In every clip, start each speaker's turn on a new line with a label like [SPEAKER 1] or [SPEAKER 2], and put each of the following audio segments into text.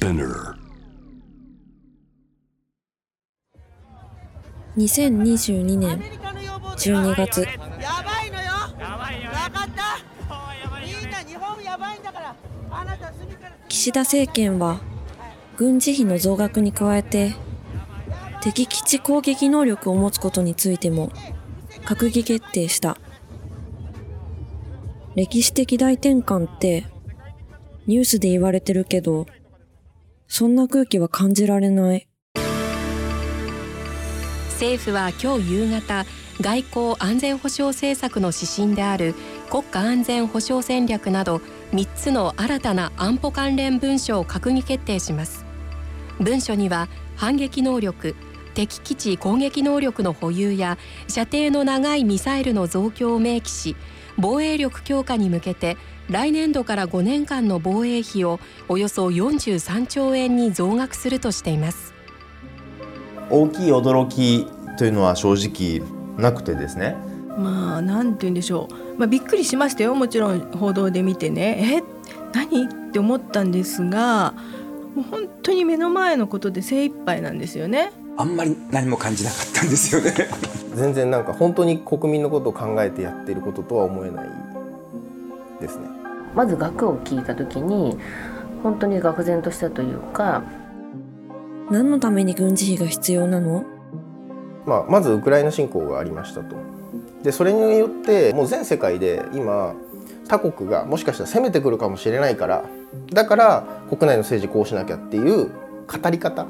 [SPEAKER 1] Spinner
[SPEAKER 2] 2022年12月。
[SPEAKER 3] やばいのよ。分かった。みんな日本やばいんだから。あなた隅から
[SPEAKER 2] 岸田政権は軍事費の増額に加えて敵基地攻撃能力を持つことについても閣議決定した。歴史的大転換ってニュースで言われてるけどそんな空気は感じられない。
[SPEAKER 4] 政府は今日夕方外交安全保障政策の指針である国家安全保障戦略など3つの新たな安保関連文書を閣議決定します。文書には反撃能力敵基地攻撃能力の保有や射程の長いミサイルの増強を明記し防衛力強化に向けて来年度から5年間の防衛費をおよそ43兆円に増額するとしています。
[SPEAKER 5] 大きい驚きというのは正直なくてですね。
[SPEAKER 6] まあなんて言うんでしょう、まあ、びっくりしましたよ。もちろん報道で見てね。え？何？って思ったんですがもう本当に目の前のことで精一杯なんですよね。
[SPEAKER 7] あんまり何も感じなかったんですよね。
[SPEAKER 5] 全然なんか本当に国民のことを考えてやっていることとは思えないですね
[SPEAKER 8] まず額を聞いた時に本当に愕然としたというか
[SPEAKER 2] 何のために軍事費が必要なの？
[SPEAKER 5] まあ、まずウクライナ侵攻がありましたと。でそれによってもう全世界で今他国がもしかしたら攻めてくるかもしれないからだから国内の政治こうしなきゃっていう語り方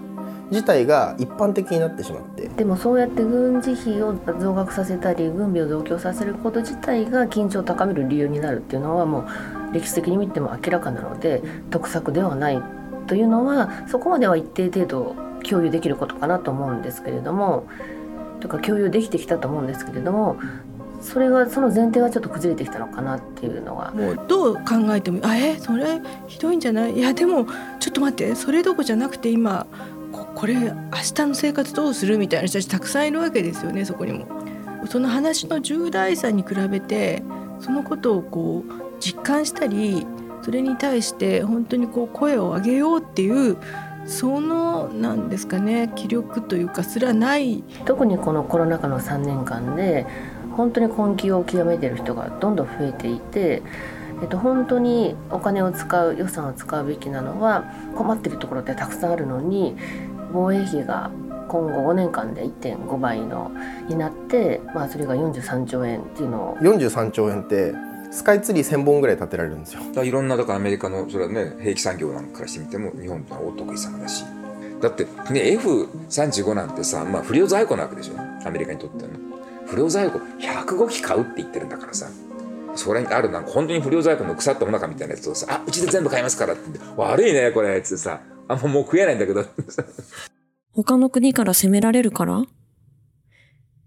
[SPEAKER 5] 自体が一般的になってしまって。
[SPEAKER 8] でもそうやって軍事費を増額させたり軍備を増強させること自体が緊張を高める理由になるっていうのはもう歴史的に見ても明らかなので得策ではないというのはそこまでは一定程度共有できることかなと思うんですけれどもとか共有できてきたと思うんですけれどもそれがその前提がちょっと崩れてきたのかなっていうのは
[SPEAKER 6] もうどう考えてもあえそれひどいんじゃない？いやでもちょっと待ってそれどこじゃなくて今ここれ明日の生活どうするみたいな人たちたくさんいるわけですよねそこにも。その話の重大さに比べてそのことをこう実感したりそれに対して本当にこう声を上げようっていうそのなんですかね気力というかすらない。
[SPEAKER 8] 特にこのコロナ禍の3年間で本当に困窮を極めている人がどんどん増えていて、えっと、本当にお金を使う予算を使うべきなのは困っているところってたくさんあるのに防衛費が今後5年間で1.5倍のになって、まあ、それが43兆円っていうのを。
[SPEAKER 5] 43兆円ってスカイツリー1000本ぐらい建てられるんですよ。
[SPEAKER 7] だからいろんなだからアメリカのそれはね兵器産業なんかからしてみても日本とはお得意様だし。だってね F35 なんてさ、まあ、不良在庫なわけでしょ？アメリカにとってはね不良在庫105機買うって言ってるんだからさ。それにあるなんか本当に不良在庫の腐ったもなかみたいなやつをさ「あうちで全部買いますから」って言って「悪いねこれ」っつってさ「あもうもう食えないんだけど」
[SPEAKER 2] 他の国から攻められるから？っ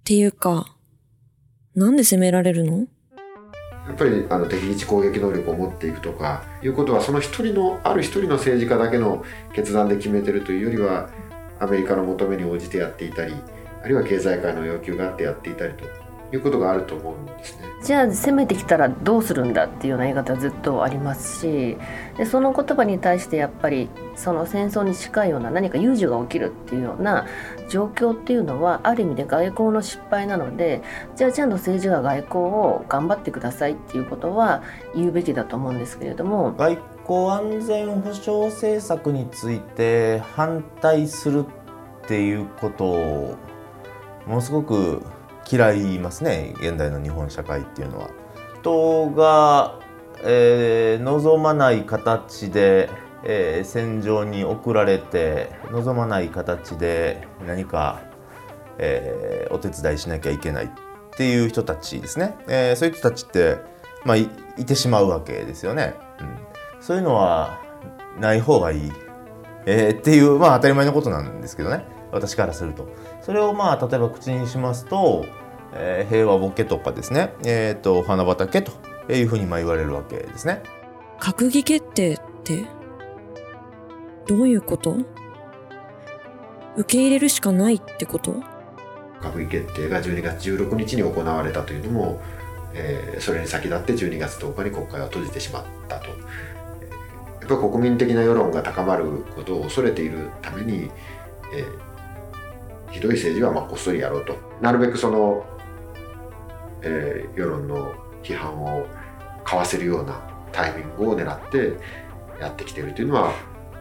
[SPEAKER 2] ていうか、なんで攻められるの？
[SPEAKER 9] やっぱりあの敵基地攻撃能力を持っていくとかいうことはその一人のある一人の政治家だけの決断で決めてるというよりはアメリカの求めに応じてやっていたりあるいは経済界の要求があってやっていたりと。いうことがあると思うんですね。
[SPEAKER 8] じゃあ攻めてきたらどうするんだっていうような言い方はずっとありますしでその言葉に対してやっぱりその戦争に近いような何か有事が起きるっていうような状況っていうのはある意味で外交の失敗なのでじゃあちゃんと政治が外交を頑張ってくださいっていうことは言うべきだと思うんですけれども
[SPEAKER 5] 外交安全保障政策について反対するっていうことをものすごく嫌いますね現代の日本社会っていうのは。人が、えー望まない形で、えー戦場に送られて望まない形で何か、えーお手伝いしなきゃいけないっていう人たちですね、えそういう人たちって、まあ、いてしまうわけですよね。うん、そういうのはない方がいい、えっていう、まあ、当たり前のことなんですけどね私からすると。それをまあ例えば口にしますと、えー平和ボケとかですね、えー、とお花畑というふうにまあ言われるわけですね。
[SPEAKER 2] 閣議決定って、どういうこと？受け入れるしかないってこと？
[SPEAKER 9] 閣議決定が12月16日に行われたというのも、えーそれに先立って12月10日に国会は閉じてしまったと、えーやっぱ国民的な世論が高まることを恐れているために、えー、ひどい政治はまあこっそりやろうと。なるべくその、えー、世論の批判をかわせるようなタイミングを狙ってやってきてるというのは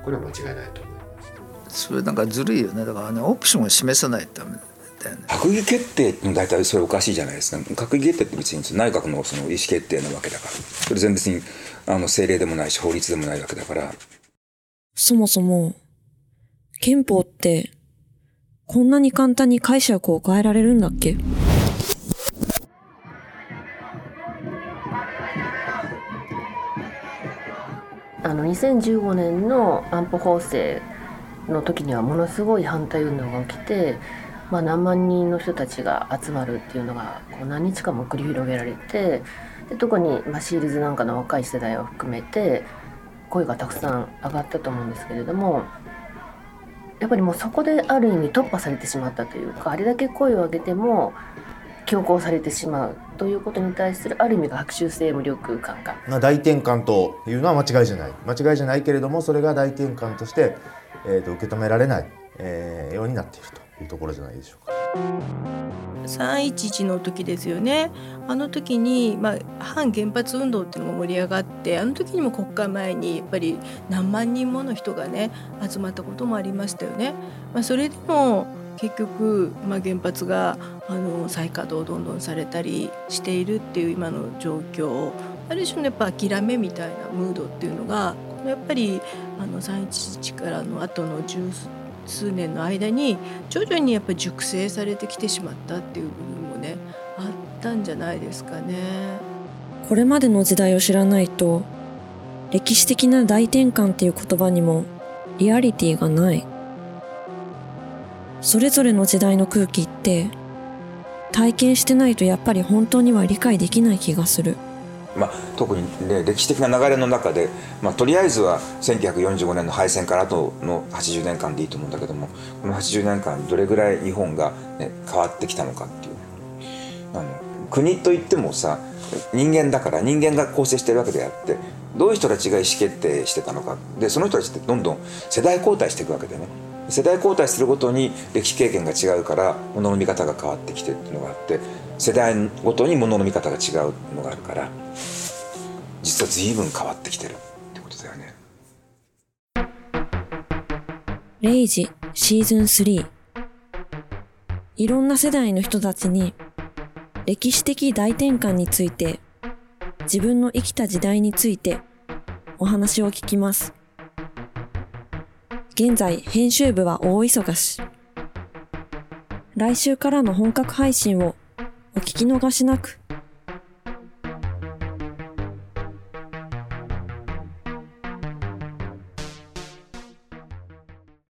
[SPEAKER 9] これは間違いないと思います
[SPEAKER 1] それなんかずるいよね。だからねオプションを示さないと
[SPEAKER 7] 閣議決定って大体それおかしいじゃないですか。閣議決定って別に内閣のその意思決定なわけだから。それ全然にあの政令でもないし法律でもないわけだから。
[SPEAKER 2] そもそも、憲法って、こんなに簡単に解釈を変えられるんだっけ？
[SPEAKER 8] あの2015年の安保法制の時にはものすごい反対運動が起きて、まあ、何万人の人たちが集まるっていうのがこう何日間も繰り広げられてで特に、まあ、シールズなんかの若い世代を含めて声がたくさん上がったと思うんですけれどもやっぱりもうそこである意味突破されてしまったというかあれだけ声を上げても強行されてしまうということに対するある意味が学習性無力感が
[SPEAKER 5] まあ大転換というのは間違いじゃない間違いじゃないけれどもそれが大転換として、えー、と受け止められない、えーようになっているというところじゃないでしょうか。
[SPEAKER 6] 311の時ですよねあの時に、まあ、反原発運動っていうのも盛り上がってあの時にも国会前にやっぱり何万人もの人がね集まったこともありましたよね。まあ、それでも結局、まあ、原発があの再稼働どんどんされたりしているっていう今の状況ある種のやっぱ諦めみたいなムードっていうのがやっぱりあの311からの後の十数年の間に徐々にやっぱり熟成されてきてしまったっていう部分もねあったんじゃないですかね。
[SPEAKER 2] これまでの時代を知らないと、歴史的な大転換っていう言葉にもリアリティがない。それぞれの時代の空気って、体験してないとやっぱり本当には理解できない気がする。
[SPEAKER 7] まあ、特に、ね、歴史的な流れの中で、まあ、とりあえずは1945年の敗戦から後の80年間でいいと思うんだけどもこの80年間どれぐらい日本が、ね、変わってきたのかっていう。あの国といってもさ人間だから人間が構成してるわけであってどういう人たちが意思決定してたのか。でその人たちってどんどん世代交代していくわけでね。世代交代するごとに歴史経験が違うから物の見方が変わってきてっていうのがあって世代ごとに物の見方が違うのがあるから実は随分変わってきてる。ってことだよね。
[SPEAKER 2] レイジシーズン3いろんな世代の人たちに歴史的大転換について自分の生きた時代についてお話を聞きます。現在編集部は大忙し。来週からの本格配信をお聞き逃しなく。